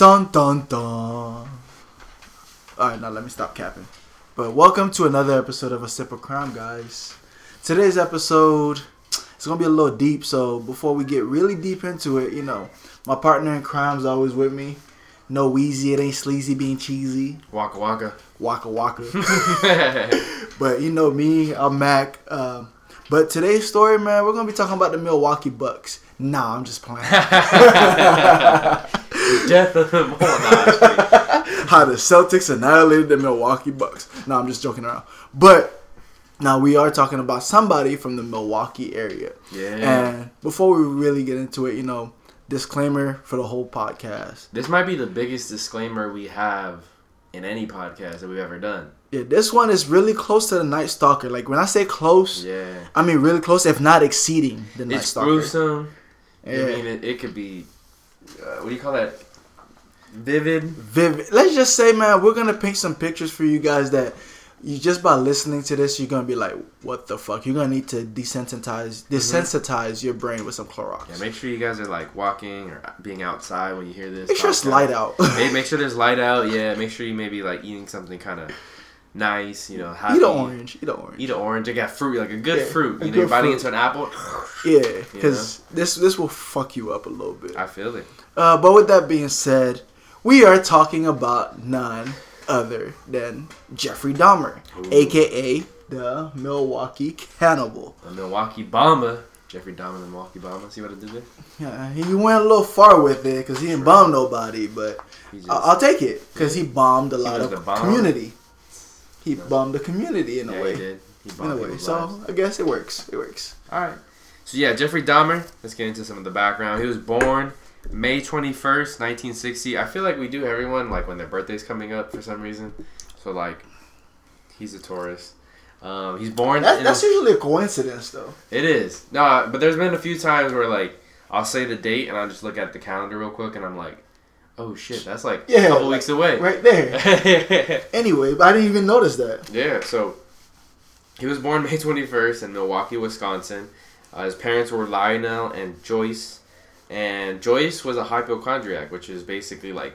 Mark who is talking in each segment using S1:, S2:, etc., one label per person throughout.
S1: Dun dun dun. Alright, now let me stop capping. But welcome to another episode of A Sip of Crime, guys. Today's episode it's gonna be a little deep, so before we get really deep into it, you know, my partner in crime's always with me. No Wheezy, it ain't sleazy being cheesy.
S2: Waka waka.
S1: Waka waka. but you know me, I'm Mack. Um, but today's story, man, we're gonna be talking about the Milwaukee Bucks. Nah, I'm just playing.
S2: Death of them all.
S1: How the Celtics annihilated the Milwaukee Bucks. No, I'm just joking around. But now we are talking about somebody from the Milwaukee area.
S2: Yeah.
S1: And before we really get into it, you know, disclaimer for the whole podcast.
S2: This might be the biggest disclaimer we have in any podcast that we've ever done.
S1: Yeah, this one is really close to the Night Stalker. Like when I say close,
S2: Yeah.
S1: I mean really close, if not exceeding the Night
S2: It's
S1: Stalker.
S2: gruesome.
S1: Yeah.
S2: I mean, it, it could be. Uh, what do you call that? Vivid.
S1: Vivid. Let's just say, man, we're gonna paint some pictures for you guys that you just by listening to this, you're gonna be like, "What the fuck?" You're gonna need to desensitize, desensitize your brain with some Clorox.
S2: Mm-hmm. Yeah, make sure you guys are like walking or being outside when you hear this.
S1: Make sure it's light out.
S2: Hey, make sure there's light out. Yeah, make sure you maybe like eating something kind of nice. You know, happy.
S1: Eat an orange. Eat an orange.
S2: Eat an orange. You got fruit, like a good
S1: Yeah,
S2: fruit. You know, you're biting into an apple.
S1: Yeah, because this this will fuck you up a little bit.
S2: I feel it.
S1: Uh, but with that being said, we are talking about none other than Jeffrey Dahmer,
S2: Ooh.
S1: aka the Milwaukee Cannibal.
S2: The Milwaukee Bomber. Jeffrey Dahmer, the Milwaukee Bomber. See what I did there?
S1: Yeah, he went a little far with it because he didn't bomb nobody, but
S2: just,
S1: I'll take it because he bombed a lot of community. He
S2: No.
S1: bombed the community in a way.
S2: he did. He
S1: In a way, so
S2: lives.
S1: I guess it works. It works.
S2: All right. So yeah, Jeffrey Dahmer. Let's get into some of the background. He was born May twenty first, nineteen sixty. I feel like we do everyone like when their birthday's coming up for some reason. So like, he's a Taurus. Um, he's born.
S1: That's, that's usually a coincidence, though.
S2: It is. No, but there's been a few times where like I'll say the date and I'll just look at the calendar real quick and I'm like, oh shit, that's like
S1: Yeah,
S2: a couple
S1: like,
S2: weeks away.
S1: Right there. Anyway, but I didn't even notice that.
S2: yeah. So he was born May 21st in Milwaukee, Wisconsin. Uh, his parents were Lionel and Joyce, and Joyce was a hypochondriac, which is basically like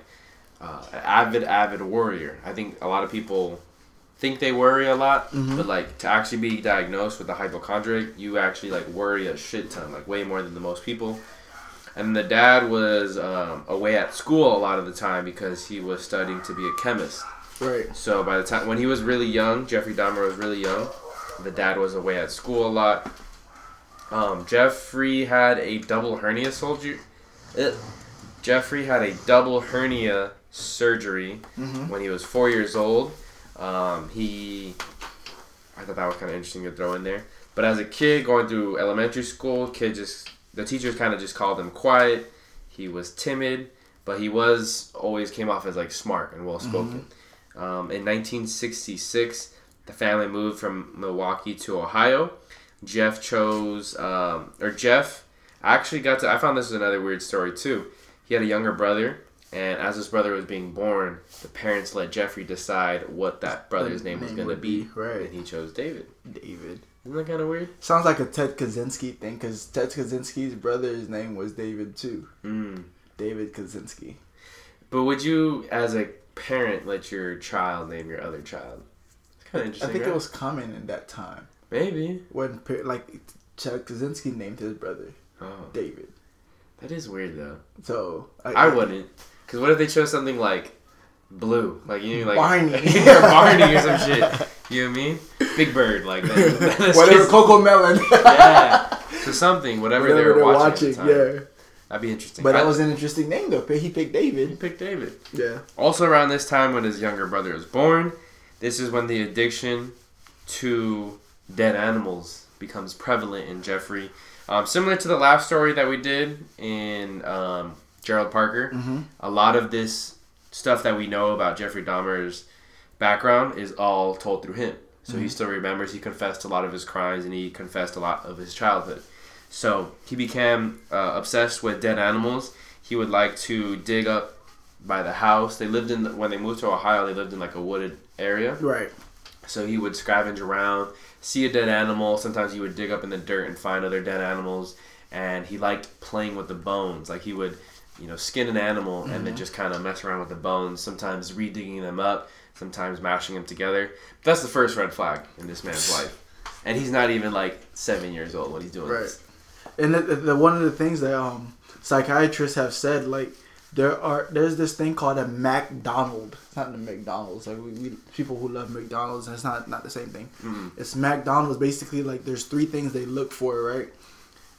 S2: uh, an avid, avid warrior. I think a lot of people think they worry a lot,
S1: Mhm.
S2: but like to actually be diagnosed with a hypochondriac, you actually like worry a shit ton, like way more than the most people. And the dad was um, away at school a lot of the time because he was studying to be a chemist.
S1: Right.
S2: So by the time when he was really young, Jeffrey Dahmer was really young. The dad was away at school a lot. Um, Jeffrey had a double hernia surgery. Uh, Jeffrey had a double hernia surgery
S1: Mm-hmm.
S2: when he was four years old. Um, he, I thought that was kind of interesting to throw in there. But as a kid going through elementary school, kid just the teachers kind of just called him quiet. He was timid, but he was always came off as like smart and well spoken. Um, in 1966, the family moved from Milwaukee to Ohio. Jeff chose, um, or Jeff actually got to. I found this is another weird story too. He had a younger brother, and as his brother was being born, the parents let Jeffrey decide what that brother's
S1: The
S2: name was going to be,
S1: be, right.
S2: and he chose David.
S1: David.
S2: Isn't that kind of weird?
S1: Sounds like a Ted Kaczynski thing because Ted Kaczynski's brother's name was David too.
S2: Mm.
S1: David Kaczynski.
S2: But would you, as a parent, let your child name your other child? It's kind of interesting.
S1: I think
S2: right?
S1: it was common in that time
S2: maybe.
S1: when like Ted Kaczynski named his brother
S2: Oh,
S1: David.
S2: that is weird though.
S1: So
S2: I wouldn't. Because what if they chose something like blue? Like, you know, like.
S1: Barney.
S2: or Barney or some shit. You know what I mean? Big Bird. Like, that, that's
S1: Whatever,
S2: kids-
S1: CoComelon.
S2: Yeah. So something, whatever,
S1: Whatever
S2: they were
S1: they're
S2: watching.
S1: watching,
S2: at the time.
S1: yeah.
S2: That'd be interesting.
S1: But
S2: I-
S1: that was an interesting name though. He picked David.
S2: He picked David.
S1: Yeah.
S2: Also, around this time when his younger brother was born, this is when the addiction to dead animals becomes prevalent in Jeffrey. Um, similar to the last story that we did in um, Gerald Parker,
S1: Mm-hmm.
S2: a lot of this stuff that we know about Jeffrey Dahmer's background is all told through him. So he still remembers. He confessed a lot of his crimes and he confessed a lot of his childhood. So he became uh, obsessed with dead animals. He would like to dig up by the house. They lived in the, when they moved to Ohio. They lived in like a wooded area.
S1: Right.
S2: So he would scavenge around, see a dead animal. Sometimes he would dig up in the dirt and find other dead animals. And he liked playing with the bones. Like he would you know, skin an animal and
S1: Mm-hmm.
S2: then just kind of mess around with the bones. Sometimes redigging them up, sometimes mashing them together. That's the first red flag in this man's life, and he's not even like seven years old when he's doing
S1: Right.
S2: this.
S1: And the, the, one of the things that um, psychiatrists have said, like there are there's this thing called a Macdonald. It's not the McDonald's. Like we, we people who love McDonald's, and it's not not the same thing.
S2: Mm.
S1: It's McDonald's. Basically, like there's three things they look for, right?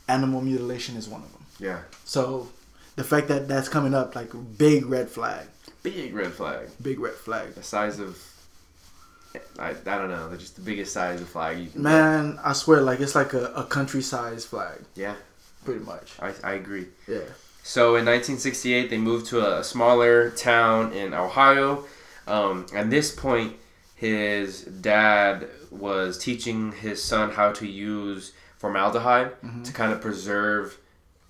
S1: Animal mutilation is one of them.
S2: Yeah,
S1: So the fact that that's coming up, like big red flag,
S2: big red flag.
S1: big red flag.
S2: The size of, I, I don't know, they're just the biggest size of flag you can.
S1: Man, I swear, like it's like a, a country size flag.
S2: Yeah,
S1: pretty much.
S2: I, I agree.
S1: Yeah.
S2: So in 1968, they moved to a, smaller town in Ohio. Um, at this point, his dad was teaching his son how to use formaldehyde to kind of preserve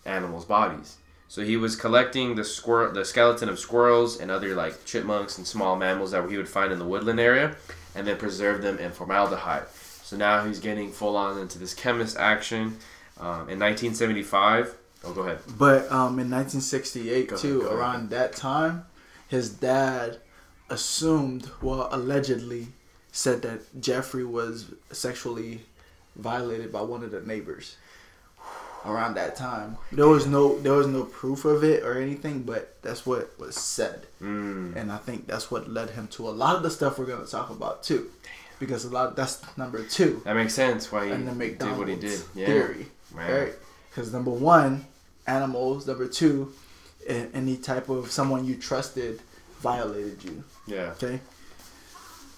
S2: animals' bodies. So he was collecting the squirrel, the skeleton of squirrels and other like chipmunks and small mammals that he would find in the woodland area, and then preserve them in formaldehyde. So now he's getting full on into this chemist action. Um, in 1975, oh, go ahead.
S1: But um, in 1968
S2: Go
S1: too,
S2: ahead.
S1: around that time, his dad assumed, well, allegedly, said that Jeffrey was sexually violated by one of the neighbors. Around that time, there was no there was no proof of it or anything, but that's what was said,
S2: Mm.
S1: and I think that's what led him to a lot of the stuff we're gonna talk about too, because a lot that's number two
S2: That makes sense why he
S1: and the
S2: did what he did. Yeah.
S1: theory,
S2: Man.
S1: right? Because number one, animals. Number two, any type of someone you trusted violated you.
S2: Yeah.
S1: Okay.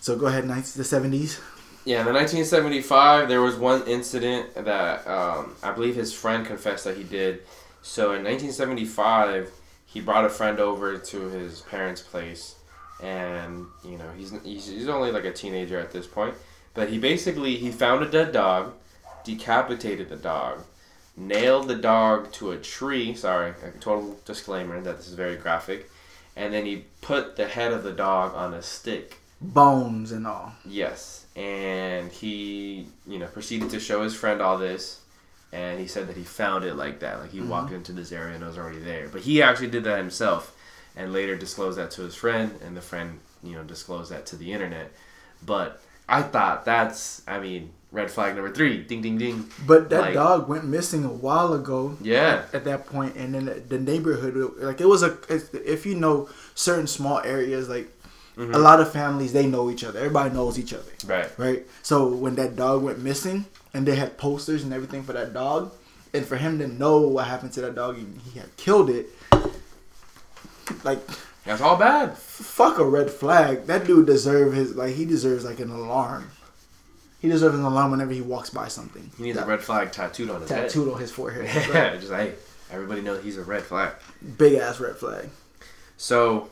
S1: So go ahead, 19, the seventies.
S2: Yeah, in the 1975, there was one incident that um, I believe his friend confessed that he did. So in 1975, he brought a friend over to his parents' place, and you know he's, he's he's only like a teenager at this point, but he basically he found a dead dog, decapitated the dog, nailed the dog to a tree. Sorry, a total disclaimer that this is very graphic, and then he put the head of the dog on a stick.
S1: Bones and all.
S2: Yes, and he, you know, proceeded to show his friend all this, and he said that he found it like that, like he mm-hmm. walked into this area and it was already there. But he actually did that himself, and later disclosed that to his friend, and the friend, you know, disclosed that to the internet. But I thought that's, I mean, red flag number three, ding, ding, ding.
S1: But that
S2: Like-
S1: dog went missing a while ago.
S2: Yeah,
S1: At that point, and then the, neighborhood, like it was a. If you know certain small areas, like
S2: Mm-hmm.
S1: a lot of families, they know each other. Everybody knows each other.
S2: right.
S1: right? So when that dog went missing, and they had posters and everything for that dog, and for him to know what happened to that dog, and he had killed it. Like,
S2: That's all bad.
S1: fuck a red flag. That dude deserve his like he deserves like an alarm. He deserves an alarm whenever he walks by something.
S2: He needs a red flag tattooed on his head.
S1: tattooed on his forehead.
S2: Yeah, just hey, everybody knows he's a red flag.
S1: Big ass red flag.
S2: So,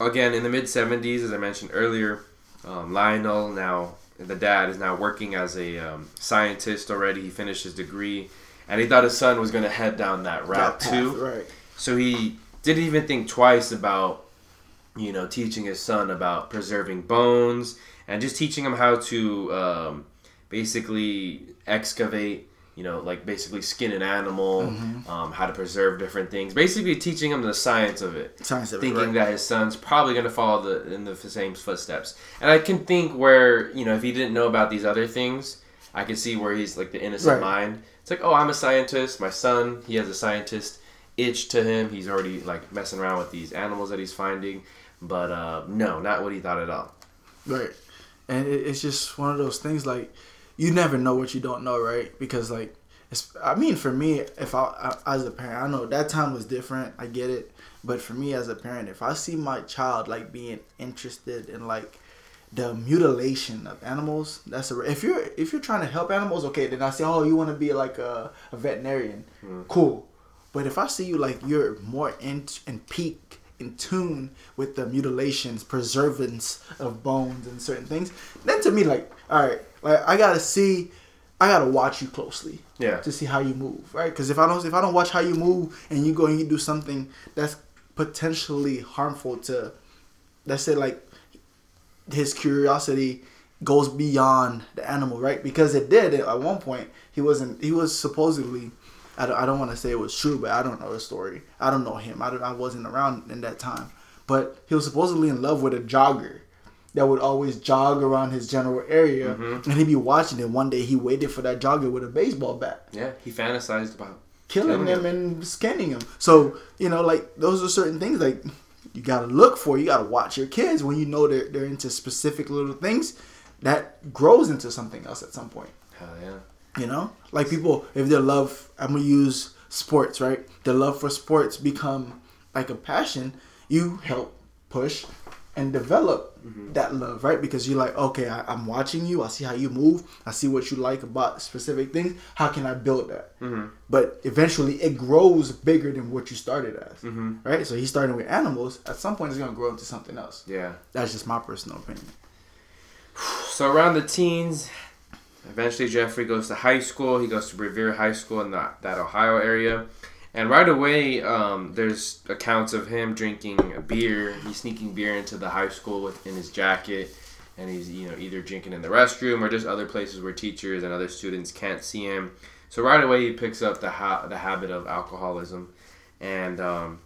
S2: again, in the mid 70s, as I mentioned earlier, um, Lionel, now the dad, is now working as a um, scientist already. He finished his degree, and he thought his son was going to head down that route
S1: That path,
S2: too.
S1: Right.
S2: So he didn't even think twice about, you know, teaching his son about preserving bones and just teaching him how to um, basically excavate, you know, like basically skin an animal,
S1: Mm-hmm.
S2: um, how to preserve different things. Basically teaching him the science of it
S1: Science of it,
S2: thinking
S1: right.
S2: that his son's probably going to follow the in the same footsteps. And I can think where you know if he didn't know about these other things, I could see where he's like the innocent
S1: Right.
S2: mind. It's like, oh, I'm a scientist. My son, he has a scientist itch to him. He's already like messing around with these animals that he's finding. But uh, no, not what he thought at all.
S1: Right. And it, it's just one of those things like you never know what you don't know, right? Because like it's I mean for me if I, I as a parent, I know that time was different. I get it. But for me as a parent, if I see my child like being interested in like the mutilation of animals, that's a if you're if you're trying to help animals, okay, then I say, "Oh, you want to be like a, a veterinarian." Mm. Cool. But if I see you like you're more in and peak in tune with the mutilations, preservance of bones and certain things, then to me like, all right, like I gotta see, I gotta watch you closely
S2: Yeah.
S1: to see how you move, right? Because if I don't if I don't watch how you move and you go and you do something that's potentially harmful to, let's say like his curiosity goes beyond the animal, right? Because it did at one point. He wasn't. He was supposedly I don't, I don't want to say it was true, but I don't know the story. I don't know him. I, don't, I wasn't around in that time. But he was supposedly in love with a jogger that would always jog around his general area,
S2: Mhm.
S1: and he'd be watching it. One day he waited for that jogger with a baseball bat,
S2: Yeah, he fantasized about.
S1: killing
S2: Killing
S1: him and scanning him. So you know, like those are certain things like you gotta look for. You gotta watch your kids when you know they're they're into specific little things. That grows into something else at some point.
S2: Hell yeah.
S1: You know, like people, if their love, I'm gonna use sports, right? Their love for sports become like a passion. You help push and develop that love, right? Because you're like, okay, I, I'm watching you. I see how you move. I see what you like about specific things. How can I build that?
S2: Mm-hmm.
S1: But eventually, it grows bigger than what you started as,
S2: Mm-hmm.
S1: right? So he's starting with animals. At some point, it's gonna grow into something else.
S2: Yeah.
S1: That's just my personal opinion.
S2: So around the teens, eventually Jeffrey goes to high school. He goes to Revere High School in that, that Ohio area. And right away, um, there's accounts of him drinking beer. He's sneaking beer into the high school with in his jacket, and he's you know either drinking in the restroom or just other places where teachers and other students can't see him. So right away, he picks up the ha- the habit of alcoholism, and um,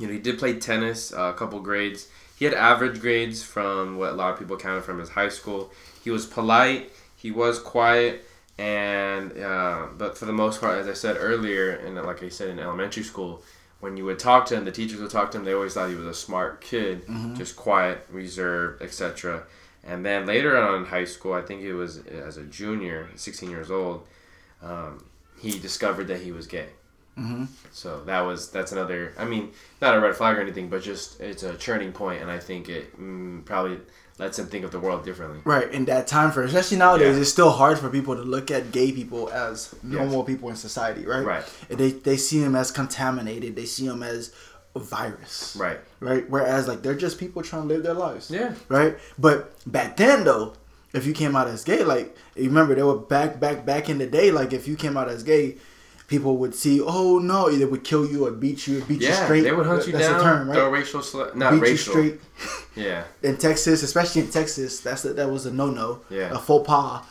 S2: you know he did play tennis uh, a couple grades. He had average grades from what a lot of people counted from his high school. He was polite. He was quiet, and uh, but for the most part, as I said earlier, and like I said in elementary school, when you would talk to him, the teachers would talk to him. They always thought he was a smart kid, just quiet, reserved, etc. And then later on in high school, I think it was as a junior, 16 years old, um, he discovered that he was gay.
S1: Mm-hmm.
S2: So that was that's another. I mean, not a red flag or anything, but just it's a turning point, and I think it mm, probably lets him think of the world differently.
S1: Right, in that time frame, especially nowadays,
S2: Yeah.
S1: it's still hard for people to look at gay people as normal people in society, right?
S2: Right.
S1: They they see them as contaminated. They see them as a virus.
S2: Right.
S1: Right. Whereas like they're just people trying to live their lives.
S2: Yeah.
S1: Right. But back then though, if you came out as gay, like you remember they were back back back in the day. Like if you came out as gay. People would see, oh no, they would kill you or beat you, or beat you
S2: Yeah.
S1: straight.
S2: They would hunt you
S1: That's
S2: down.
S1: the term, right?
S2: Throw racial sl- not
S1: beat
S2: racial.
S1: you straight.
S2: Yeah.
S1: in Texas, especially in Texas, that's a, that was a no no,
S2: Yeah.
S1: a faux pas.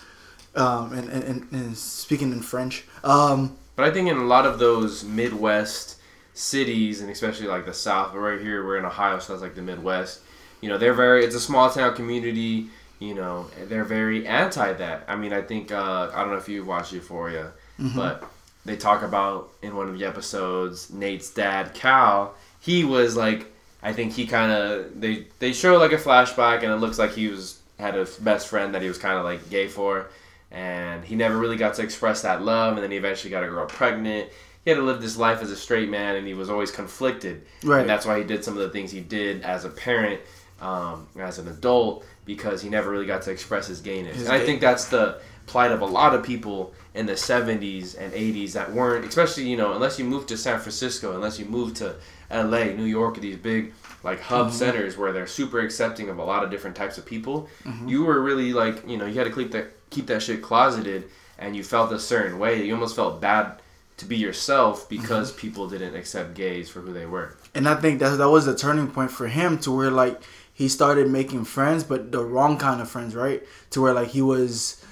S1: Um, and, and, and, speaking in French, um,
S2: But I think in a lot of those Midwest cities, and especially like the South, but right here we're in Ohio, so that's like the Midwest. You know, they're very. It's a small town community. You know, they're very anti that. I mean, I think uh, I don't know if you watched Euphoria, but they talk about in one of the episodes Nate's dad, Cal. He was like, I think he kind of they they show like a flashback, and it looks like he was had a best friend that he was kind of like gay for, and he never really got to express that love, and then he eventually got a girl pregnant. He had to live this life as a straight man, and he was always conflicted.
S1: Right.
S2: And that's why he did some of the things he did as a parent, um, as an adult, because he never really got to express his gayness.
S1: His
S2: and I think that's the plight of a lot of people in the 70s and 80s that weren't, especially, you know, unless you moved to San Francisco, unless you moved to LA, New York, these big, like, hub mm-hmm. centers where they're super accepting of a lot of different types of people, mm-hmm. you were really, like, you know, you had to keep that, keep that shit closeted and you felt a certain way. You almost felt bad to be yourself mm-hmm. because people didn't accept gays for who they were.
S1: and I think that that was the turning point for him to where like he started making friends, but the wrong kind of friends, right? To where like he was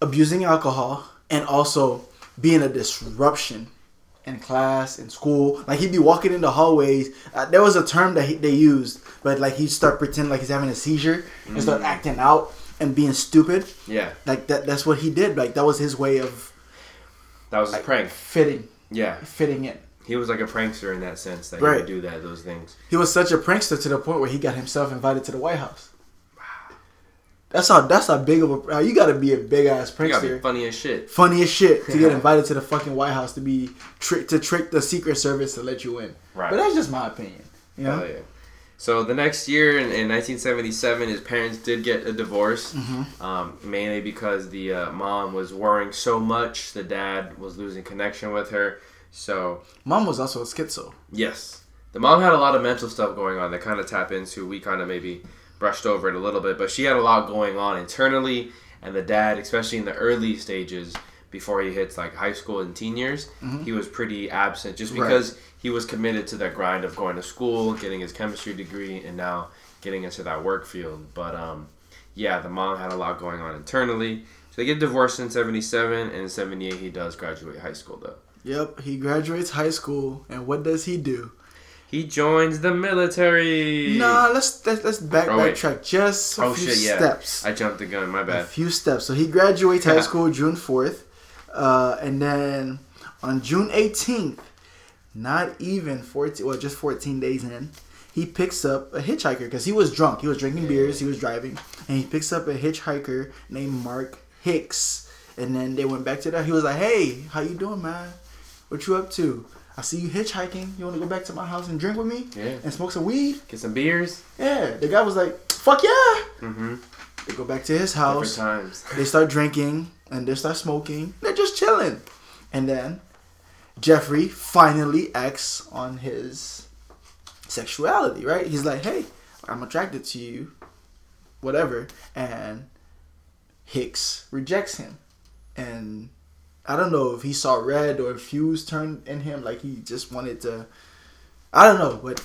S1: abusing alcohol and also being a disruption in class in school. Like he'd be walking in the hallways. Uh, there was a term that he, they used, but like he'd start pretending like he's having a seizure and start acting out and being stupid.
S2: Yeah,
S1: Like that. That's what he did. Like that was his way of
S2: that was his prank.
S1: fitting,
S2: Yeah,
S1: fitting in.
S2: he was like a prankster in that sense that he would do that, those things.
S1: He was such a prankster to the point where he got himself invited to the White House. That's how. That's how big of a. uh, You got to be a big ass
S2: You gotta be
S1: prankster.
S2: funny as shit.
S1: Funny as shit to get invited to the fucking White House to be trick to trick the Secret Service to let you in.
S2: Right.
S1: But that's just my opinion. You know.
S2: Yeah. So the next year, in, in 1977, his parents did get a divorce,
S1: Mm-hmm.
S2: um, mainly because the uh, mom was worrying so much, the dad was losing connection with her. So
S1: Mom was also a schizo.
S2: yes, the mom had a lot of mental stuff going on that kind of tap into. We kind of maybe brushed over it a little bit, but she had a lot going on internally, and the dad, especially in the early stages before he hits like high school and teen years, he was pretty absent just
S1: Mm-hmm. Right.
S2: because he was committed to that grind of going to school, getting his chemistry degree, and now getting into that work field. But um, yeah, the mom had a lot going on internally. So they get divorced in 77, and in 78 he does graduate high school though.
S1: Yep, he graduates high school, and what does he do?
S2: He joins the military.
S1: Nah, let's let's, let's back
S2: Oh,
S1: backtrack just a
S2: Oh,
S1: few
S2: shit, yeah.
S1: steps.
S2: I jumped the gun. My bad.
S1: A few steps. So he graduates high school June fourth, uh, and then on June eighteenth, not even fourteen, well, just fourteen days in, he picks up a hitchhiker because he was drunk. He was drinking beers. He was driving, and he picks up a hitchhiker named Mark Hicks. And then they went back to that. He was like, "Hey, how you doing, man? What you up to? I see you hitchhiking. You want to go back to my house and drink with me
S2: Yeah.
S1: and smoke some weed?"
S2: Get some beers.
S1: Yeah. The guy was like, "Fuck yeah!"
S2: Mm-hmm.
S1: They go back to his house.
S2: Different times.
S1: They start drinking and they start smoking. They're just chilling. And then Jeffrey finally acts on his sexuality, right? He's like, hey, I'm attracted to you, whatever. And Hicks rejects him. And I don't know if he saw red or if fuse turned in him, like he just wanted to. I don't know, but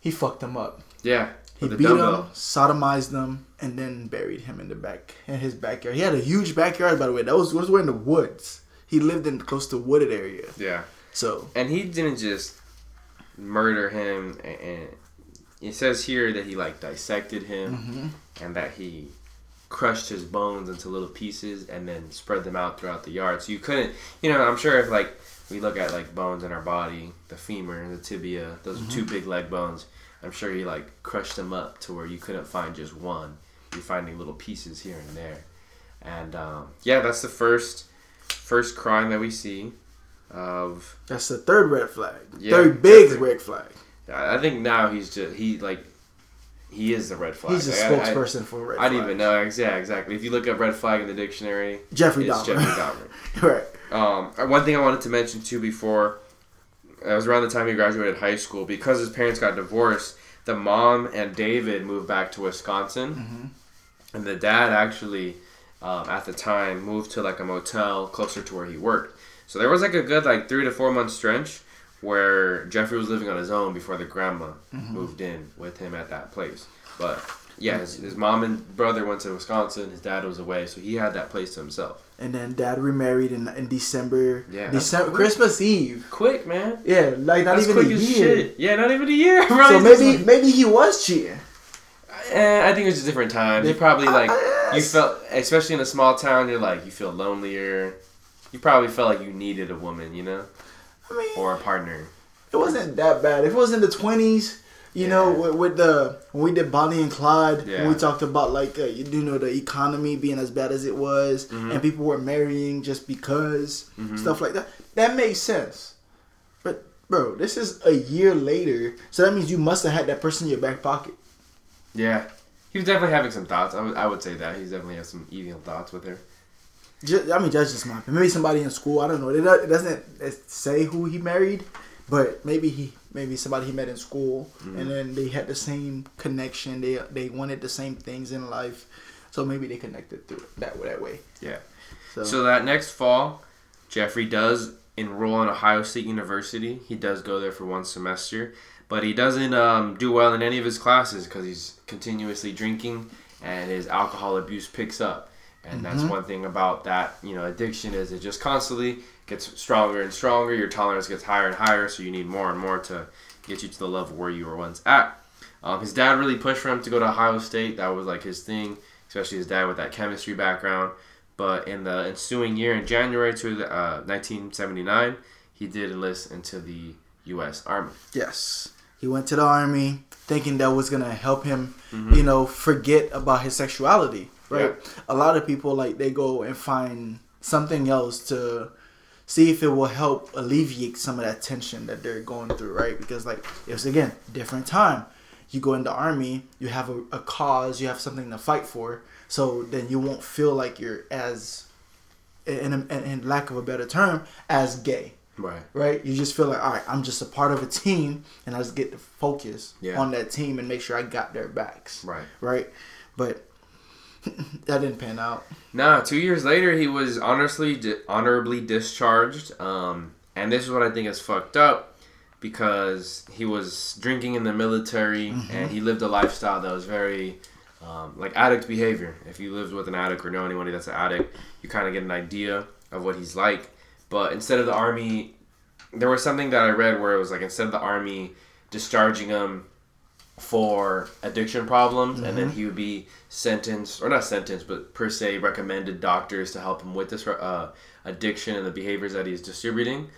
S1: he fucked him up.
S2: Yeah.
S1: He beat
S2: dumbbell.
S1: him, sodomized him, and then buried him in the back in his backyard. He had a huge backyard, by the way. That was was in the woods. He lived in close to wooded area.
S2: Yeah.
S1: So
S2: And he didn't just murder him. And, and it says here that he like dissected him
S1: mhm.
S2: and that he crushed his bones into little pieces and then spread them out throughout the yard. So you couldn't, you know, I'm sure if like we look at like bones in our body, the femur and the tibia, those are two big leg bones. I'm sure he like crushed them up to where you couldn't find just one. You're finding little pieces here and there. And um, yeah, that's the first first crime that we see of
S1: that's the third red flag.
S2: Yeah,
S1: third big red flag.
S2: I think now he's just he like he is the red flag.
S1: He's the
S2: Like, I- I-
S1: spokesperson for red. Flag.
S2: I didn't even know. Yeah, exactly. If you look up red flag in the dictionary,
S1: Jeffrey
S2: it's
S1: Dahmer.
S2: Jeffrey Dahmer.
S1: right.
S2: Um, uh, one thing I wanted to mention too before, it was around the time he graduated high school because his parents got divorced. The mom and David moved back to Wisconsin,
S1: Mm-hmm.
S2: and the dad actually, um, at the time, moved to like a motel closer to where he worked. So there was like a good like three to four month stretch where Jeffrey was living on his own before the grandma
S1: Mm-hmm.
S2: moved in with him at that place. But yeah, his, his mom and brother went to Wisconsin. His dad was away, so he had that place to himself.
S1: And then dad remarried in in December.
S2: Yeah,
S1: December. Christmas Eve.
S2: Quick, man.
S1: Yeah, like not
S2: That's
S1: even a year.
S2: shit. Yeah, not even a year, bro.
S1: So maybe
S2: like-
S1: maybe he was cheating.
S2: Eh, I think it was a different time. You probably like
S1: I- I-
S2: you felt, especially in a small town, you're like you feel lonelier. You probably felt like you needed a woman, you know,
S1: I mean,
S2: or a partner.
S1: it wasn't that bad. If it was in the twenties, you know, with, with the when we did Bonnie and Clyde,
S2: Yeah.
S1: when we talked about like uh, you do know the economy being as bad as it was,
S2: Mhm.
S1: and people were marrying just because
S2: Mhm.
S1: stuff like that. That makes sense. But bro, this is a year later, so that means you must have had that person in your back pocket.
S2: Yeah, he was definitely having some thoughts. I would, I would say that he's definitely has some evil thoughts with her.
S1: Just, I mean, that's just my maybe somebody in school. I don't know. It, it doesn't say who he married, but maybe he maybe somebody he met in school,
S2: Mm-hmm.
S1: and then they had the same connection. They they wanted the same things in life, so maybe they connected through it that that way.
S2: Yeah.
S1: So,
S2: So that next fall, Jeffrey does enroll in Ohio State University. He does go there for one semester, but he doesn't um, do well in any of his classes because he's continuously drinking and his alcohol abuse picks up. And that's
S1: Mhm.
S2: one thing about that, you know, addiction is it just constantly gets stronger and stronger. Your tolerance gets higher and higher, so you need more and more to get you to the level where you were once at. Um, his dad really pushed for him to go to Ohio State. That was like his thing, especially his dad with that chemistry background. But in the ensuing year, in January to uh, 1979, he did enlist into the U.S. Army.
S1: yes, he went to the army thinking that was gonna help him,
S2: Mhm.
S1: you know, forget about his sexuality. Right. A lot of people like they go and find something else to see if it will help alleviate some of that tension that they're going through, right? Because like it's again different time. You go in the army, you have a, a cause, you have something to fight for, so then you won't feel like you're as, in, in, in lack of a better term, as gay,
S2: Right.
S1: right? You just feel like, all right, I'm just a part of a team, and I just get to focus
S2: Yeah.
S1: on that team and make sure I got their backs,
S2: Right.
S1: right? But that didn't pan out.
S2: Nah, two years later, he was honestly di- honorably discharged. Um, and this is what I think is fucked up because he was drinking in the military and he lived a lifestyle that was very um, like addict behavior. If you lived with an addict or know anybody that's an addict, you kind of get an idea of what he's like. But instead of the army, there was something that I read where it was like instead of the army discharging him for addiction problems, and then he would be sentenced or not sentenced, but per se recommended doctors to help him with this uh, addiction and the behaviors that he's distributing.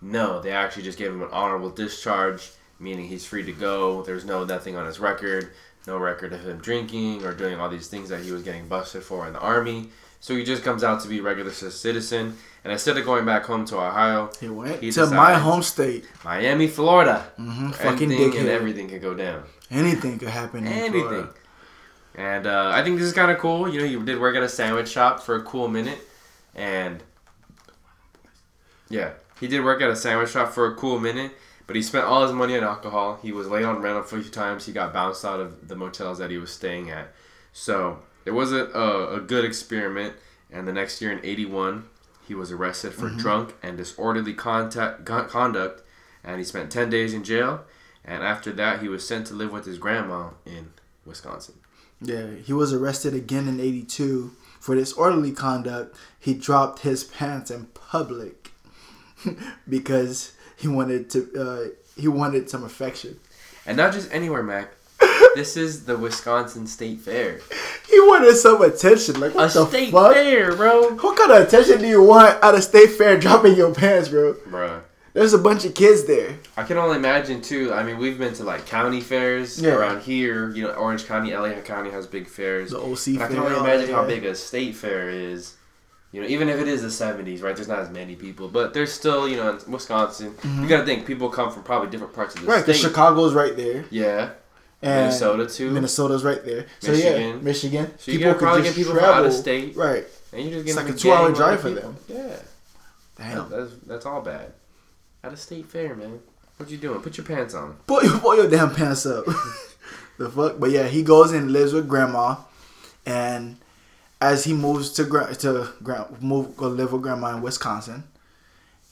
S2: No, they actually just gave him an honorable discharge, meaning he's free to go. There's no nothing on his record, no record of him drinking or doing all these things that he was getting busted for in the army. So he just comes out to be a regular citizen. And instead of going back home to Ohio,
S1: He went
S2: He
S1: to my home state.
S2: Miami, Florida,
S1: hmm Fucking
S2: anything and everything could go down.
S1: Anything could happen. In
S2: Anything. And uh, I think this is kind of cool. You know, you did work at a sandwich shop for a cool minute, and yeah, he did work at a sandwich shop for a cool minute. But he spent all his money on alcohol. He was late on rent a few times. He got bounced out of the motels that he was staying at. So it wasn't a, a good experiment. And the next year in '81, he was arrested for drunk and disorderly contact, con- conduct, and he spent 10 days in jail. And after that, he was sent to live with his grandma in Wisconsin.
S1: Yeah, he was arrested again in '82 for disorderly conduct. He dropped his pants in public because he wanted to. Uh, he wanted some affection.
S2: And not just anywhere, Mack. This is the Wisconsin State Fair.
S1: He wanted some attention. Like what
S2: A
S1: the
S2: state
S1: fuck?
S2: fair, bro.
S1: What kind of attention do you want at a state fair dropping your pants, bro?
S2: Bruh.
S1: There's a bunch of kids there.
S2: I can only imagine too. I mean, we've been to like county fairs
S1: Yeah.
S2: around here. You know, Orange County, LA County has big fairs.
S1: The OC
S2: I can only imagine how big a state fair is. You know, even if it is the '70s, right? There's not as many people, but there's still, you know, in Wisconsin. You gotta think people come from probably different parts of the
S1: Mm-hmm. Right,
S2: state.
S1: Chicago's right there.
S2: yeah,
S1: And
S2: Minnesota too.
S1: Minnesota's right there. So yeah,
S2: Michigan.
S1: Michigan.
S2: So you gotta probably get people from out of state.
S1: Right.
S2: and you just
S1: It's
S2: get
S1: like a two-hour drive for
S2: people. Yeah,
S1: Damn.
S2: that's that's all bad. At a state fair, man. What you doing? Put your pants on.
S1: Pull your, your damn pants up. the fuck? But yeah, he goes and lives with grandma, and as he moves to gra- to gra- move go live with grandma in Wisconsin,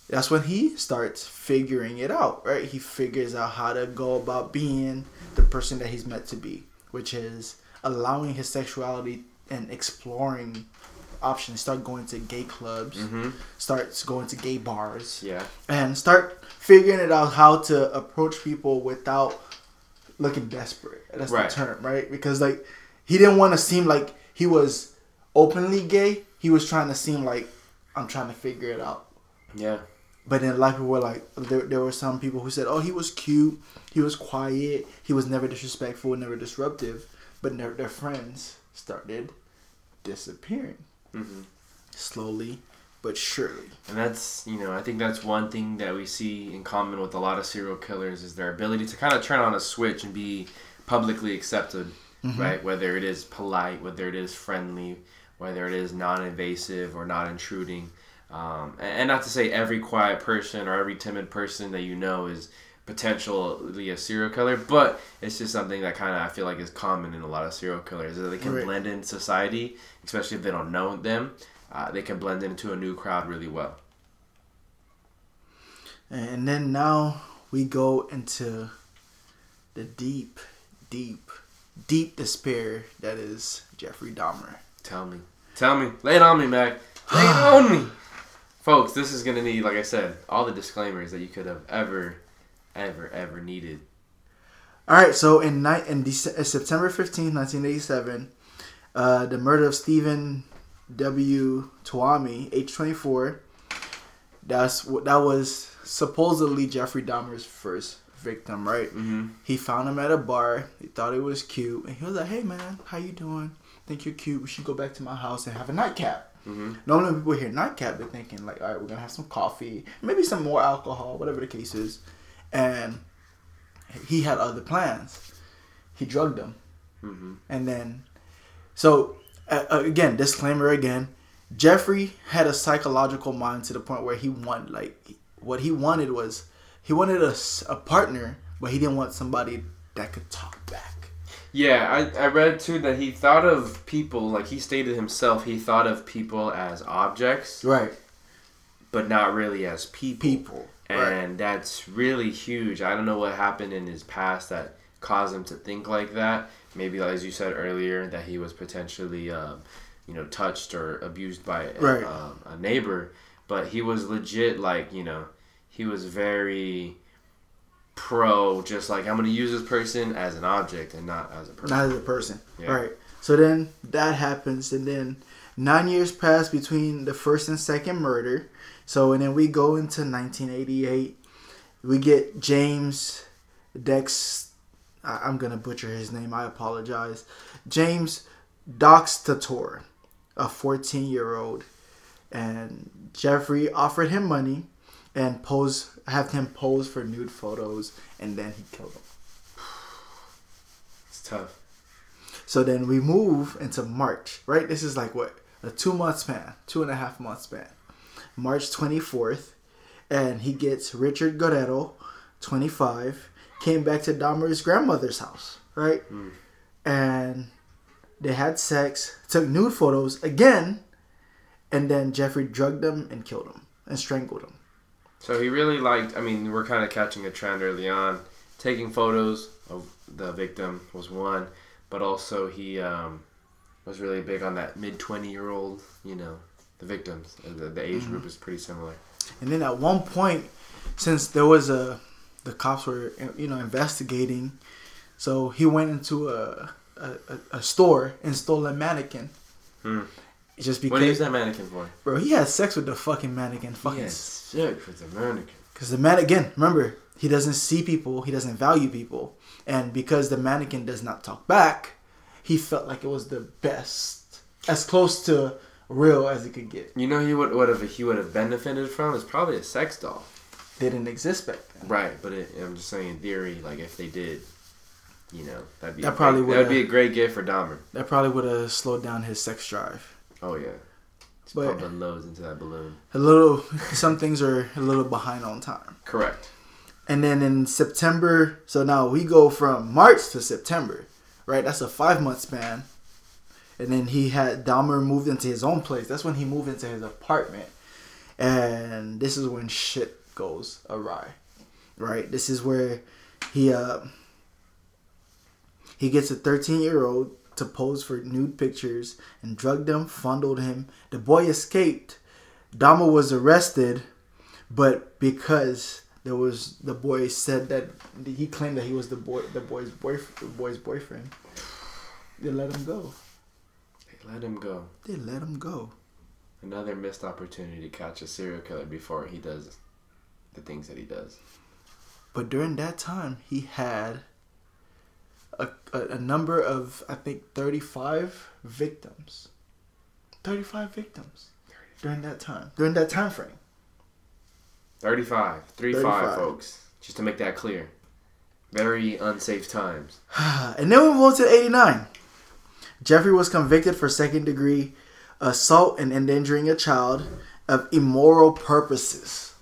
S1: that's when he starts figuring it out. Right? He figures out how to go about being the person that he's meant to be, which is allowing his sexuality and exploring options. Start going to gay clubs.
S2: Mm-hmm.
S1: Starts going to gay bars
S2: Yeah.
S1: and start figuring it out how to approach people without looking desperate. That's
S2: Right.
S1: the term, right? Because like he didn't want to seem like he was openly gay. He was trying to seem like I'm trying to figure it out.
S2: Yeah.
S1: But then a lot of people were like, there, there were some people who said, oh, he was cute, he was quiet, he was never disrespectful, never disruptive. But their, their friends started disappearing
S2: Mm-hmm.
S1: slowly but surely.
S2: And that's you know I think that's one thing that we see in common with a lot of serial killers is their ability to kind of turn on a switch and be publicly accepted, right? Whether it is polite, whether it is friendly, whether it is non-invasive or not intruding. Um, and, and not to say every quiet person or every timid person that you know is potentially a serial killer, but it's just something that kind of I feel like is common in a lot of serial killers is that they can
S1: Right.
S2: blend in society, especially if they don't know them. Uh, they can blend into a new crowd really well.
S1: And then now we go into the deep, deep, deep despair that is Jeffrey Dahmer.
S2: Tell me. Tell me. Lay it on me, Mack. Lay it on me. Folks, this is going to need, like I said, all the disclaimers that you could have ever, ever, ever needed.
S1: All right, so in night in Dece- uh, September fifteenth, 1987, uh, the murder of Steven W. Tuomi, age 24, that's what that was supposedly Jeffrey Dahmer's first victim, right?
S2: Mm-hmm.
S1: He found him at a bar. He thought it was cute, and he was like, "Hey man, how you doing? Think you're cute? We should go back to my house and have a nightcap."
S2: Mm-hmm.
S1: Normally, people hear nightcap, they're thinking like, "All right, we're gonna have some coffee, maybe some more alcohol, whatever the case is." And he had other plans. He drugged them,
S2: Mm-hmm.
S1: and then, so uh, again, disclaimer again. Jeffrey had a psychological mind to the point where he wanted like what he wanted was he wanted a, a partner, but he didn't want somebody that could talk back.
S2: Yeah, I, I read too that he thought of people, like he stated himself, he thought of people as objects,
S1: Right.
S2: but not really as people.
S1: People. Right.
S2: And that's really huge. I don't know what happened in his past that caused him to think like that. Maybe, as you said earlier, that he was potentially, um, you know, touched or abused by a,
S1: Right.
S2: um, a neighbor. But he was legit, like, you know, he was very pro, just like, I'm going to use this person as an object and not as a person.
S1: not as a person.
S2: Yeah.
S1: Right. So then that happens, and then nine years pass between the first and second murder. So and then we go into 1988. We get James Dex. I- I'm gonna butcher his name. I apologize. James Doxtator, a 14 year old, and Jeffrey offered him money and pose have him pose for nude photos, and then he killed him.
S2: It's tough.
S1: So then we move into March, right? This is like what? A two month span, two and a half month span. March 24th, and he gets Richard Guerrero, 25, came back to Dahmer's grandmother's house, right? And they had sex, took nude photos again, and then Jeffrey drugged him and killed him and strangled him.
S2: So he really liked. I mean, we're kind of catching a trend early on. Taking photos of the victim was one, but also he um, was really big on that mid twenty year old. You know, the victims. Uh, The, the age group is pretty similar.
S1: And then at one point, since there was a, the cops were you know investigating, so he went into a a, a- store and stole a mannequin.
S2: Hmm.
S1: Just
S2: because. do you that mannequin for?
S1: bro, he had sex with the fucking mannequin. Fucking,
S2: sick with the mannequin.
S1: because the man again, remember, he doesn't see people, he doesn't value people, and because the mannequin does not talk back, he felt like it was the best, as close to real as it could get.
S2: You know, he would what have he would have benefited from is probably a sex doll.
S1: They didn't exist back then.
S2: Right, but it, I'm just saying in theory, like if they did, you know, that'd be
S1: That probably
S2: great, that would be a great gift for Dahmer.
S1: That probably would have slowed down his sex drive.
S2: Oh yeah, just
S1: But-
S2: pumping loads into that balloon.
S1: a little some things are a little behind on time
S2: Correct.
S1: and then in september so now we go from march to september right? That's a five month span. And then he had Dahmer moved into his own place. That's when he moved into his apartment. And this is when shit goes awry right? This is where he uh he gets a 13 year old to pose for nude pictures and drugged him, fondled him. The boy escaped. Dahmer was arrested, but because there was the boy said that he claimed that he was the boy the boy's boy the boy's boyfriend. They let him go.
S2: They let him go.
S1: They let him go.
S2: Another missed opportunity to catch a serial killer before he does the things that he does.
S1: But during that time, he had a, a, a number of, I think, 35 victims. 35 victims during that time. During that time frame.
S2: 35. 3 5,
S1: 35.
S2: folks. Just to make that clear. Very unsafe times.
S1: and then we move on to 89. Jeffrey was convicted for second degree assault and endangering a child of immoral purposes.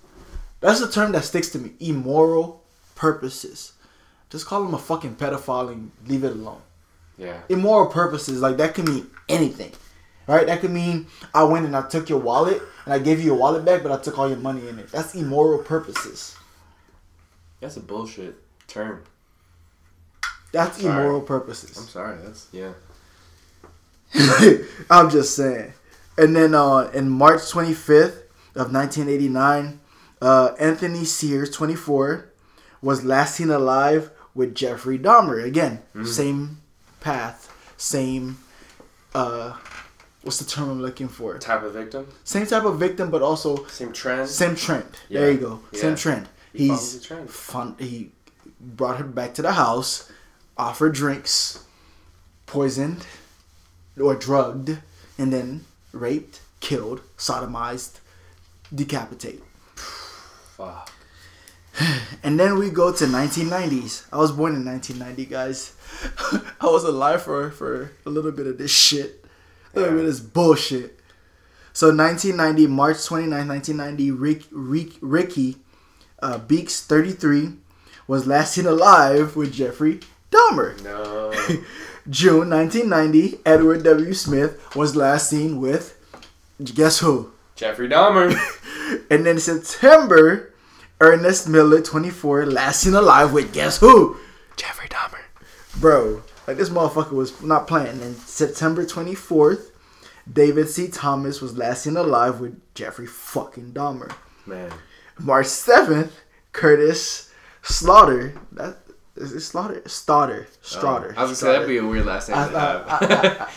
S1: That's a term that sticks to me. Immoral purposes. Just call him a fucking pedophile and leave it alone.
S2: Yeah.
S1: Immoral purposes, like that could mean anything. Right? That could mean I went and I took your wallet and I gave you your wallet back, but I took all your money in it. That's immoral purposes.
S2: That's a bullshit term.
S1: That's
S2: Sorry.
S1: immoral
S2: I'm sorry. That's, yeah.
S1: I'm just saying. And then uh, in March 25th of 1989, uh, Anthony Sears, 24, was last seen alive with Jeffrey Dahmer. Again, same path, same. Uh, what's the term I'm looking for?
S2: Type of victim?
S1: Same type of victim, but also
S2: Same trend?
S1: same trend.
S2: Yeah.
S1: There you go. Same trend.
S2: He
S1: He's
S2: trend.
S1: fun. He brought her back to the house, offered drinks, poisoned or drugged, and then raped, killed, sodomized, decapitated.
S2: Fuck.
S1: And then we go to 1990s. I was born in 1990, guys. I was alive for for a little bit of this shit, a little
S2: Yeah.
S1: bit of this bullshit. So 1990, March 29, 1990, Rick, Rick, Ricky uh, Beeks, 33, was last seen alive with Jeffrey Dahmer.
S2: No.
S1: June 1990, Edward W. Smith was last seen with guess who?
S2: Jeffrey Dahmer.
S1: And then September, Ernest Miller, 24, last seen alive with guess who? Jeffrey Dahmer. bro, like this motherfucker was not playing. And September 24th, David C. Thomas was last seen alive with Jeffrey fucking Dahmer.
S2: Man.
S1: March 7th, Curtis Slaughter. That is it Slaughter? Staughter. Staughter.
S2: Oh, I was say that'd be a weird last name
S1: I,
S2: to have.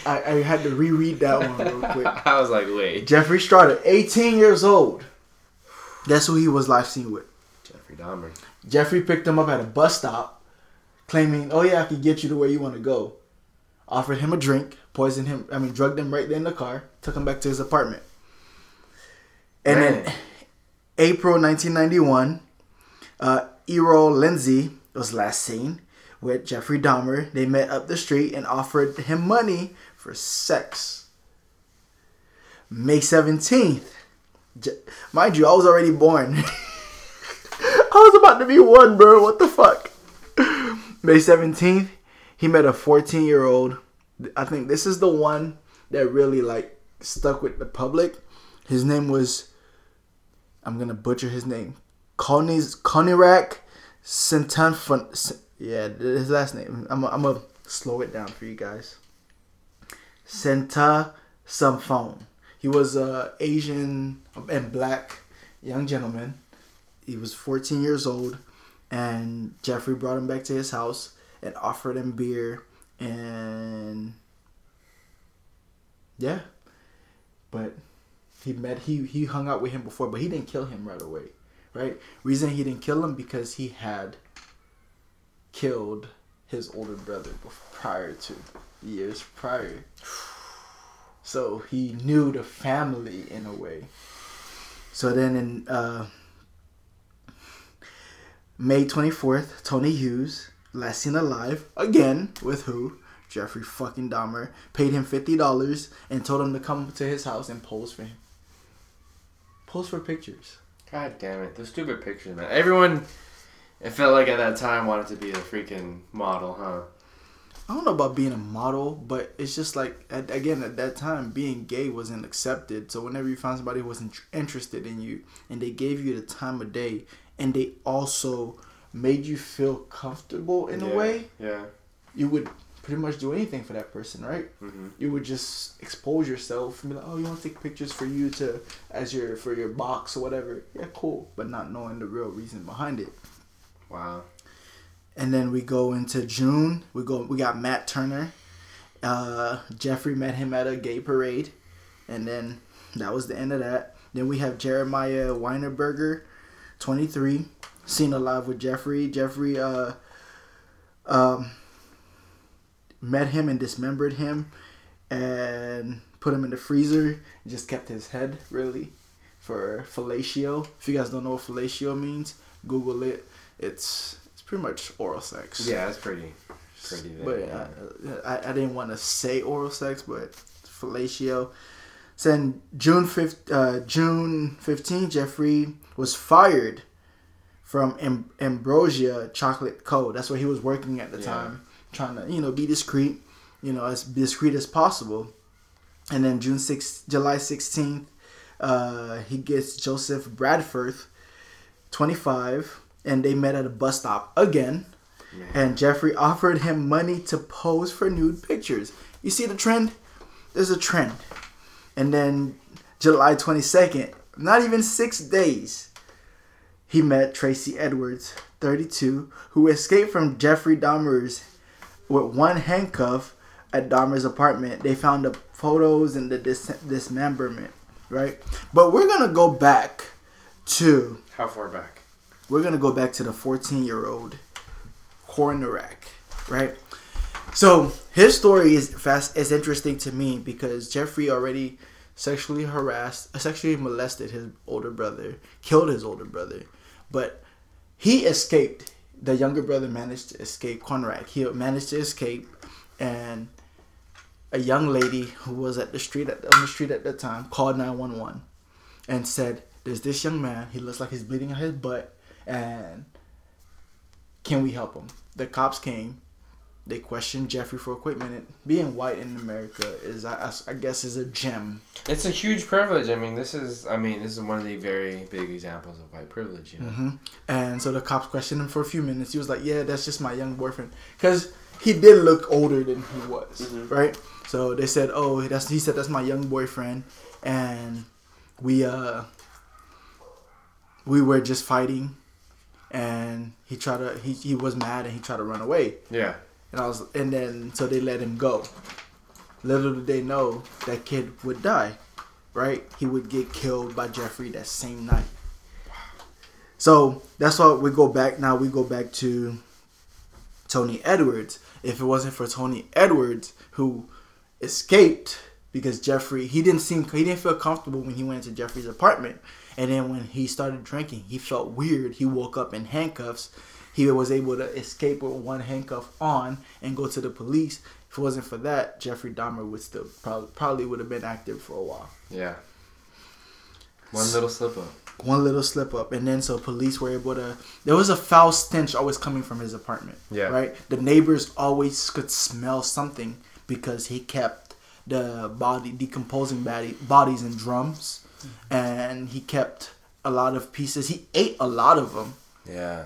S1: I, I, I, I had to reread that one real quick.
S2: I was like, wait.
S1: Jeffrey Straughter, 18 years old. That's who he was last seen with.
S2: Jeffrey Dahmer.
S1: Jeffrey picked him up at a bus stop, claiming, "Oh yeah, I can get you to where you want to go." Offered him a drink, poisoned him. I mean, drugged him right there in the car. Took him back to his apartment. And
S2: Man.
S1: then April 1991, uh, Errol Lindsey was last seen with Jeffrey Dahmer. They met up the street and offered him money for sex. May 17th, Je- mind you, I was already born. I was about to be one, bro. What the fuck? May 17th, he met a 14 year old. I think this is the one that really like stuck with the public. His name was, I'm gonna butcher his name, Conis Konerak Centanfon. Yeah, his last name. I'm I'm gonna slow it down for you guys. Senta Samphone. He was a Asian and black young gentleman. He was 14 years old, and Jeffrey brought him back to his house and offered him beer and yeah, but he met he he hung out with him before, but he didn't kill him right away, right? Reason he didn't kill him because he had killed his older brother bef- prior to years prior. So he knew the family in a way. So then in uh, May 24th, Tony Hughes, last seen alive, again with who? Jeffrey fucking Dahmer, paid him $50 and told him to come to his house and pose for him. Pose for pictures.
S2: God damn it. Those stupid pictures, man. Everyone, it felt like at that time, wanted to be a freaking model, huh?
S1: I don't know about being a model, but it's just like at, again at that time being gay wasn't accepted. So whenever you found somebody who wasn't interested in you and they gave you the time of day and they also made you feel comfortable in
S2: Yeah,
S1: a way,
S2: Yeah.
S1: you would pretty much do anything for that person, right?
S2: Mm-hmm.
S1: You would just expose yourself and be like, "Oh, you want to take pictures for you to as your for your box or whatever." Yeah, cool, but not knowing the real reason behind it.
S2: Wow.
S1: And then we go into June. We go. We got Matt Turner. Uh, Jeffrey met him at a gay parade, and then that was the end of that. Then we have Jeremiah Weinerberger, twenty three, seen alive with Jeffrey. Jeffrey uh, um, met him and dismembered him, and put him in the freezer. Just kept his head really for fellatio. If you guys don't know what fellatio means, Google it. It's it's pretty much oral sex.
S2: Yeah, that's pretty, pretty.
S1: But
S2: yeah.
S1: uh, I, I didn't want to say oral sex, but fellatio. Then June fifth, uh, June 15, Jeffrey was fired from Am- Ambrosia Chocolate Co. That's where he was working at the
S2: Yeah.
S1: time, trying to you know be discreet, you know as discreet as possible. And then June 6, July 16th, uh, he gets Joseph Bradford, 25, and they met at a bus stop again
S2: Man.
S1: and Jeffrey offered him money to pose for nude pictures. You see the trend? There's a trend. And then July 22nd, not even six days, he met Tracy Edwards, 32, who escaped from Jeffrey Dahmer's with one handcuff at Dahmer's apartment. They found the photos and the dis- dismemberment, right? But we're gonna go back to
S2: How far back?
S1: we're gonna go back to the 14 year old Hornarak, right? So his story is fast is interesting to me because Jeffrey already sexually harassed, uh, sexually molested his older brother, killed his older brother, but he escaped. The younger brother managed to escape Conrad. He managed to escape, and a young lady who was at the street at, on the street at the time called 911 and said, "There's this young man. He looks like he's bleeding on his butt, and can we help him?" The cops came, they questioned Jeffrey for a quick minute. Being white in America is, I, I- I guess, is a gem.
S2: It's a huge privilege. I mean, this is. I mean, this is one of the very big examples of white privilege. You know.
S1: hmm And so the cops questioned him for a few minutes. He was like, "Yeah, that's just my young boyfriend," because he did look older than he was,
S2: Mhm.
S1: right? So they said, "Oh, that's," he said, "That's my young boyfriend," and we uh we were just fighting, and he tried to he he was mad and he tried to run away.
S2: Yeah.
S1: And I was, and then so they let him go. Little did they know that kid would die, right? He would get killed by Jeffrey that same night. So that's why we go back now. We go back to Tony Edwards. If it wasn't for Tony Edwards, who escaped because Jeffrey, he didn't seem, he didn't feel comfortable when he went into Jeffrey's apartment, and then when he started drinking, he felt weird. He woke up in handcuffs. He was able to escape with one handcuff on and go to the police. If it wasn't for that, Jeffrey Dahmer would still probably probably would have been active for a while.
S2: Yeah. One little slip up.
S1: One little slip up, and then so police were able to. There was a foul stench always coming from his apartment.
S2: Yeah.
S1: Right. The neighbors always could smell something because he kept the body decomposing body, bodies in drums, mm-hmm. and he kept a lot of pieces. He ate a lot of them.
S2: Yeah.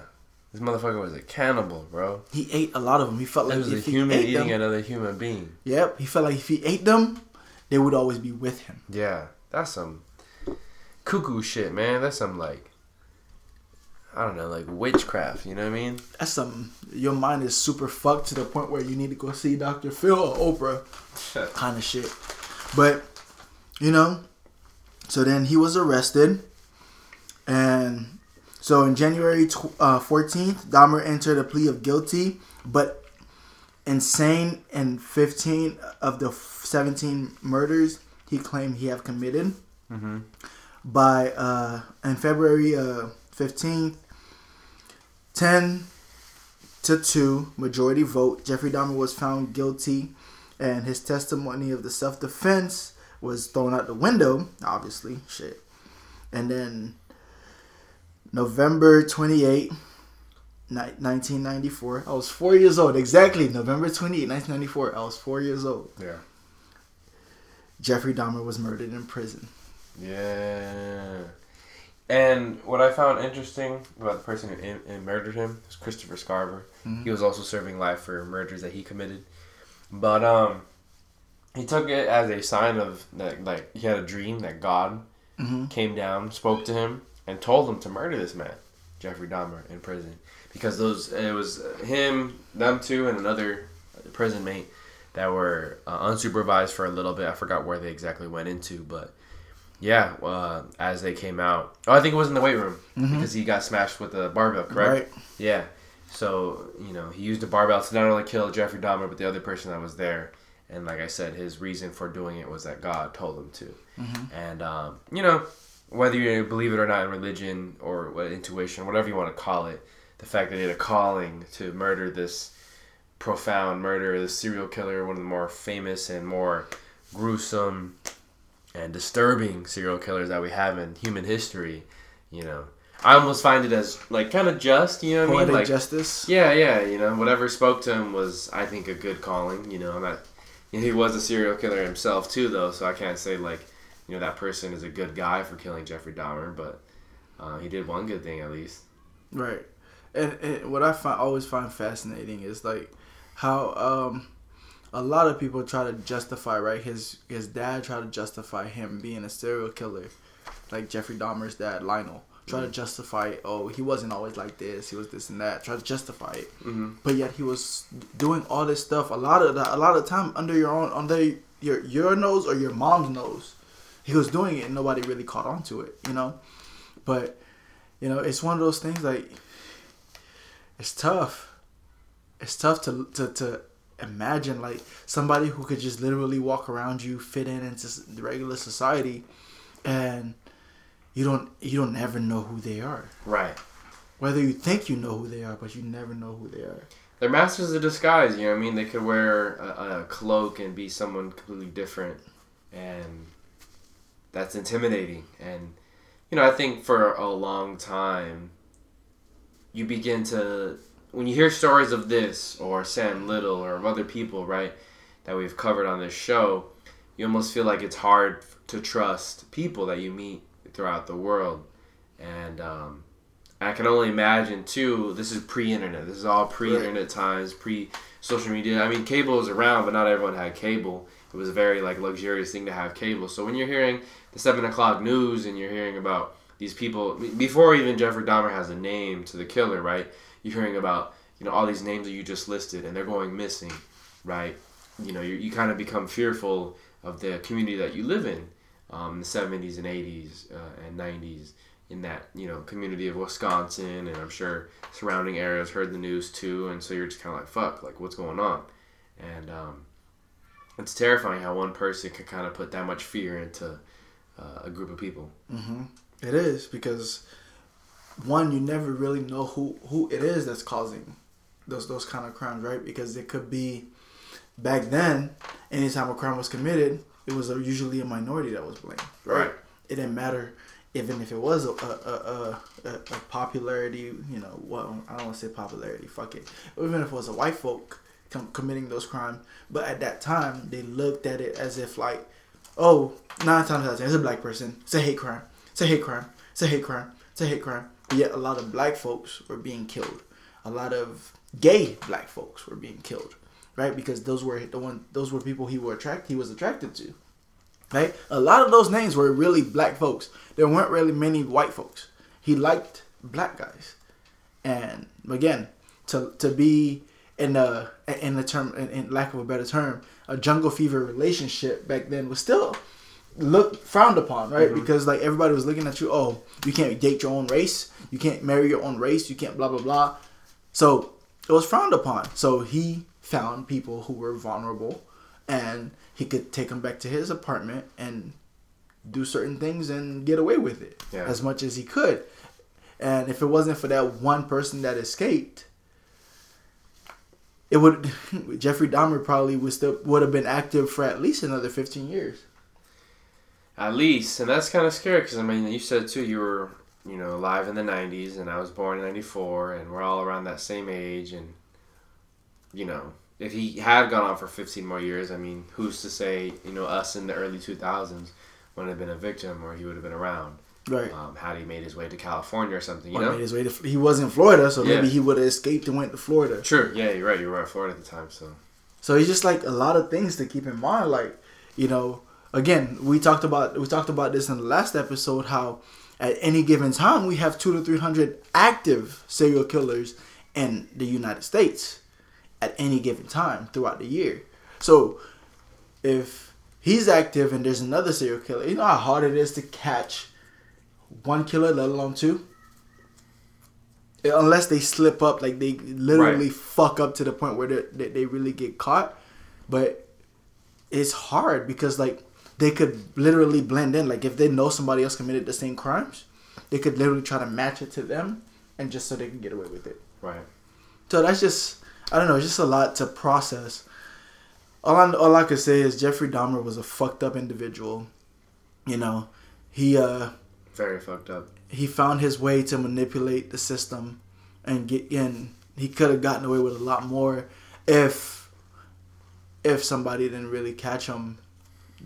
S2: This motherfucker was a cannibal, bro.
S1: He ate a lot of them. He felt
S2: It
S1: like
S2: was a
S1: if he
S2: human eating
S1: them,
S2: another human being.
S1: Yep. He felt like if he ate them, they would always be with him.
S2: Yeah. That's some cuckoo shit, man. That's some like I don't know, like witchcraft, you know what I mean?
S1: That's some. Your mind is super fucked to the point where you need to go see Dr. Phil or Oprah. kind of shit. But you know, so then he was arrested, and so in January tw- uh, 14th, Dahmer entered a plea of guilty, but insane in 15 of the 17 murders he claimed he have committed.
S2: Mm-hmm.
S1: By uh, in February uh, 15th, 10 to 2 majority vote, Jeffrey Dahmer was found guilty, and his testimony of the self defense was thrown out the window, obviously. Shit. And then November 28, ni- 1994, I was four years old. Exactly, November 28, 1994, I was four years old.
S2: Yeah.
S1: Jeffrey Dahmer was murdered in prison.
S2: Yeah. And what I found interesting about the person who in, in murdered him was Christopher Scarver.
S1: Mhm.
S2: He was also serving life for murders that he committed. But um he took it as a sign of that like he had a dream that God
S1: hmm
S2: came down, spoke to him, and told him to murder this man, Jeffrey Dahmer, in prison. Because those it was him, them two, and another prison mate that were uh, unsupervised for a little bit. I forgot where they exactly went into, but yeah, uh, as they came out, oh, I think it was in the weight room
S1: Mhm.
S2: because he got smashed with a barbell, correct?
S1: Right.
S2: Yeah. So you know he used a barbell to not only kill Jeffrey Dahmer, but the other person that was there. And like I said, his reason for doing it was that God told him to.
S1: Mhm.
S2: And um, you know, whether you believe it or not in religion or what intuition, whatever you want to call it, the fact that he had a calling to murder this profound murder, this serial killer, one of the more famous and more gruesome and disturbing serial killers that we have in human history, you know. I almost find it as like kind of just, you know what I mean? Like
S1: justice.
S2: yeah, yeah, you know, whatever spoke to him was, I think, a good calling. You know, I'm not. You know, he was a serial killer himself too, though, so I can't say like, you know, that person is a good guy for killing Jeffrey Dahmer, but uh, he did one good thing at least.
S1: Right. And, and what I find always find fascinating is like how um a lot of people try to justify right his his dad tried to justify him being a serial killer like Jeffrey Dahmer's dad Lionel try to justify oh he wasn't always like this he was this and that try to justify it
S2: Mm-hmm.
S1: but yet he was doing all this stuff a lot of the, a lot of time under your own under your your nose or your mom's nose he was doing it and nobody really caught on to it you know but you know it's one of those things like it's tough it's tough to to, to imagine like somebody who could just literally walk around you fit in into the regular society and you don't you don't ever know who they are
S2: Right.
S1: whether you think you know who they are but you never know who they are
S2: They're masters of disguise. You know what I mean? They could wear a, a cloak and be someone completely different, and that's intimidating. And you know, I think for a long time, you begin to when you hear stories of this or Sam Little or of other people, right, that we've covered on this show, you almost feel like it's hard to trust people that you meet throughout the world. And um, I can only imagine too. This is pre-internet. This is all pre-internet times, pre-social media. I mean, cable was around, but not everyone had cable. It was a very like luxurious thing to have cable. So when you're hearing the seven o'clock news and you're hearing about these people before even Jeffrey Dahmer has a name to the killer, right? You're hearing about you know all these names that you just listed, and they're going missing, right? You know, you you kind of become fearful of the community that you live in, um, the 70s and 80s uh, and 90s in that you know community of Wisconsin, and I'm sure surrounding areas heard the news too, and so you're just kind of like, fuck, like what's going on, and um, it's terrifying how one person can kind of put that much fear into uh, a group of people.
S1: Mm-hmm. It is because one, you never really know who who it is that's causing those those kind of crimes, right? Because it could be back then, anytime a crime was committed, it was usually a minority that was blamed, right? right. It didn't matter even if it was a a, a, a, popularity, you know, well, I don't want to say popularity, fuck it. Even if it was a white folk com- committing those crimes, but at that time they looked at it as if like, oh, nine times out of ten, it's a black person, it's a hate crime, it's a hate crime, it's a hate crime, it's a hate crime. But yet a lot of black folks were being killed, a lot of gay black folks were being killed, right? Because those were the one, those were people he were attract, he was attracted to. Right? A lot of those names were really black folks. There weren't really many white folks. He liked black guys. And again, to to be in a in the term in, in lack of a better term, a jungle fever relationship back then was still looked frowned upon, right? Mm-hmm. Because like everybody was looking at you, oh, you can't date your own race, you can't marry your own race, you can't blah blah blah. So it was frowned upon. So he found people who were vulnerable and he could take them back to his apartment and do certain things and get away with it yeah. as much as he could. And if it wasn't for that one person that escaped, it would Jeffrey Dahmer probably would still would have been active for at least another fifteen years.
S2: At least, and that's kind of scary because I mean, you said too you were you know alive in the '90s, and I was born in '94, and we're all around that same age, and you know if he had gone on for 15 more years, I mean, who's to say, you know, us in the early 2000s wouldn't have been a victim or he would have been around.
S1: Right.
S2: Um, had he made his way to California or something, you
S1: or
S2: know?
S1: Made his way to, he was in Florida, so yeah. maybe he would have escaped and went to Florida.
S2: True. Yeah, you're right. You were in Florida at the time, so.
S1: So it's just like a lot of things to keep in mind. Like, you know, again, we talked about we talked about this in the last episode. How at any given time we have two to three hundred active serial killers in the United States at any given time throughout the year. So if he's active and there's another serial killer, you know how hard it is to catch one killer, let alone two? Unless they slip up, like they literally right. fuck up to the point where they, they really get caught. But it's hard because, like, they could literally blend in. Like, if they know somebody else committed the same crimes, they could literally try to match it to them and just so they can get away with it.
S2: Right.
S1: So that's just I don't know, it's just a lot to process. All I all I could say is Jeffrey Dahmer was a fucked up individual. You know, he uh
S2: very fucked up.
S1: He found his way to manipulate the system and get in. He could have gotten away with a lot more if if somebody didn't really catch him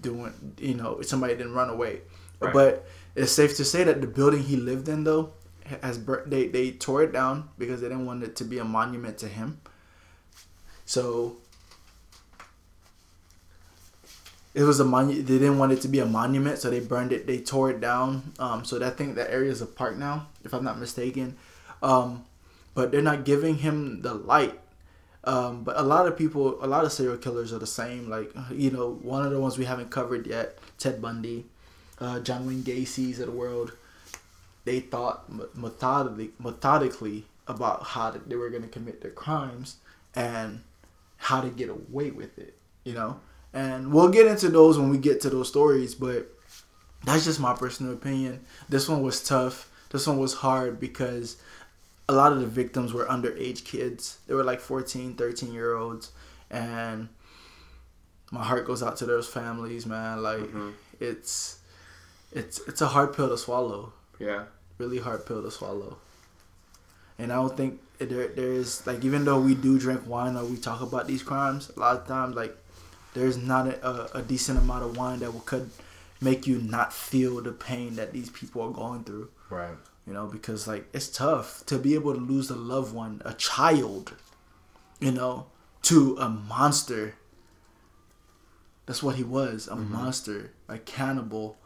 S1: doing, you know, if somebody didn't run away. Right. But it's safe to say that the building he lived in though has they they tore it down because they didn't want it to be a monument to him. So it was a monument. They didn't want it to be a monument, so they burned it. They tore it down. Um, so that thing, that area is a park now, if I'm not mistaken. Um, but they're not giving him the light. Um, but a lot of people, a lot of serial killers are the same. Like you know, one of the ones we haven't covered yet, Ted Bundy, uh, John Wayne Gacy's of the world. They thought methodically, methodically about how they were going to commit their crimes, and how to get away with it, you know? And we'll get into those when we get to those stories, but that's just my personal opinion. This one was tough. This one was hard because a lot of the victims were underage kids. They were like 14, 13 year olds. And my heart goes out to those families, man. Like mm-hmm. it's it's it's a hard pill to swallow.
S2: Yeah.
S1: Really hard pill to swallow. And I don't think there there is like even though we do drink wine or we talk about these crimes, a lot of times like there's not a, a decent amount of wine that will, could make you not feel the pain that these people are going through.
S2: Right.
S1: You know, because like it's tough to be able to lose a loved one, a child, you know, to a monster. That's what he was, a
S2: Mm-hmm.
S1: monster, a cannibal,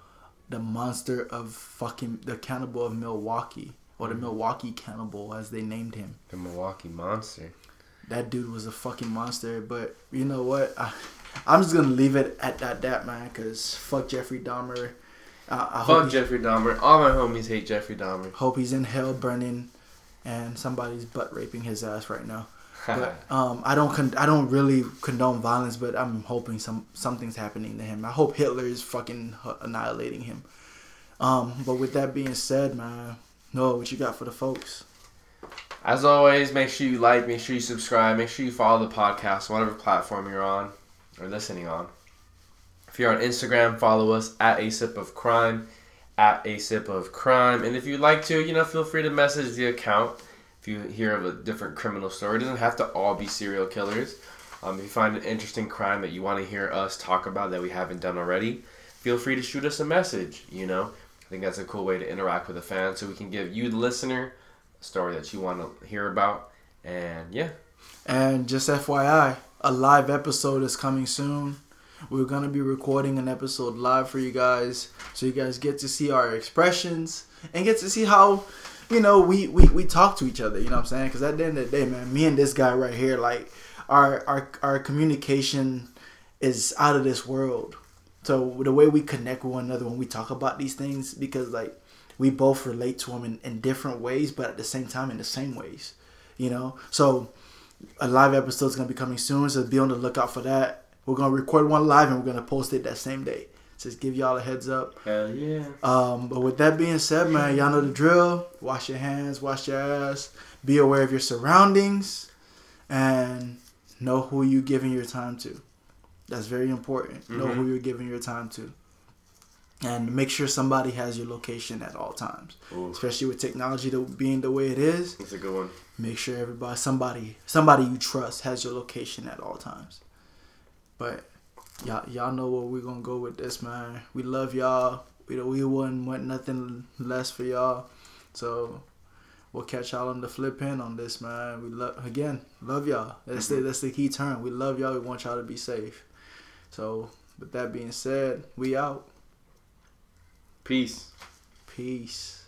S1: the monster of fucking the cannibal of Milwaukee or the
S2: Mm-hmm.
S1: Milwaukee cannibal as they named him.
S2: The Milwaukee Monster.
S1: That dude was a fucking monster, but you know what? I, I'm just gonna leave it at that, that man, cause fuck Jeffrey Dahmer. Uh, I hope
S2: Fuck Jeffrey Dahmer. All my homies hate Jeffrey Dahmer.
S1: Hope he's in hell burning, and somebody's butt raping his ass right now. But um, I don't con- I don't really condone violence, but I'm hoping some something's happening to him. I hope Hitler is fucking h- annihilating him. Um, but with that being said, man, no, what you got for the folks?
S2: As always, make sure you like, make sure you subscribe, make sure you follow the podcast, whatever platform you're on or listening on. If you're on Instagram, follow us at a sip of crime, at a sip of crime, and if you'd like to, you know, feel free to message the account. If you hear of a different criminal story, it doesn't have to all be serial killers. Um, if you find an interesting crime that you want to hear us talk about that we haven't done already, feel free to shoot us a message. You know, I think that's a cool way to interact with a fan, so we can give you, the listener, a story that you want to hear about. And yeah,
S1: And just FYI, a live episode is coming soon. We're gonna be recording an episode live for you guys, so you guys get to see our expressions and get to see how, you know, we we, we talk to each other. You know what I'm saying? Because at the end of the day, man, me and this guy right here, like, our our our communication is out of this world. So the way we connect with one another when we talk about these things, because like we both relate to them in, in different ways, but at the same time in the same ways. You know, so a live episode is gonna be coming soon, so be on the lookout for that. We're gonna record one live and we're gonna post it that same day. Just give y'all a heads up.
S2: hell yeah.
S1: Um, but with that being said, man, y'all know the drill. Wash your hands, wash your ass. Be aware of your surroundings, and know who you're giving your time to. That's very important. Know
S2: Mhm.
S1: who you're giving your time to, and make sure somebody has your location at all times.
S2: Ooh,
S1: Especially with technology to being the way it is,
S2: that's a good one.
S1: make sure everybody somebody somebody you trust has your location at all times. But y'all y'all know where we're gonna go with this man. We love y'all. We we wouldn't want nothing less for y'all. So we'll catch y'all on the flip end on this man. We love again love y'all. That's the mm-hmm. that's the key term. We love y'all. We want y'all to be safe. So with that being said we out
S2: Peace.
S1: peace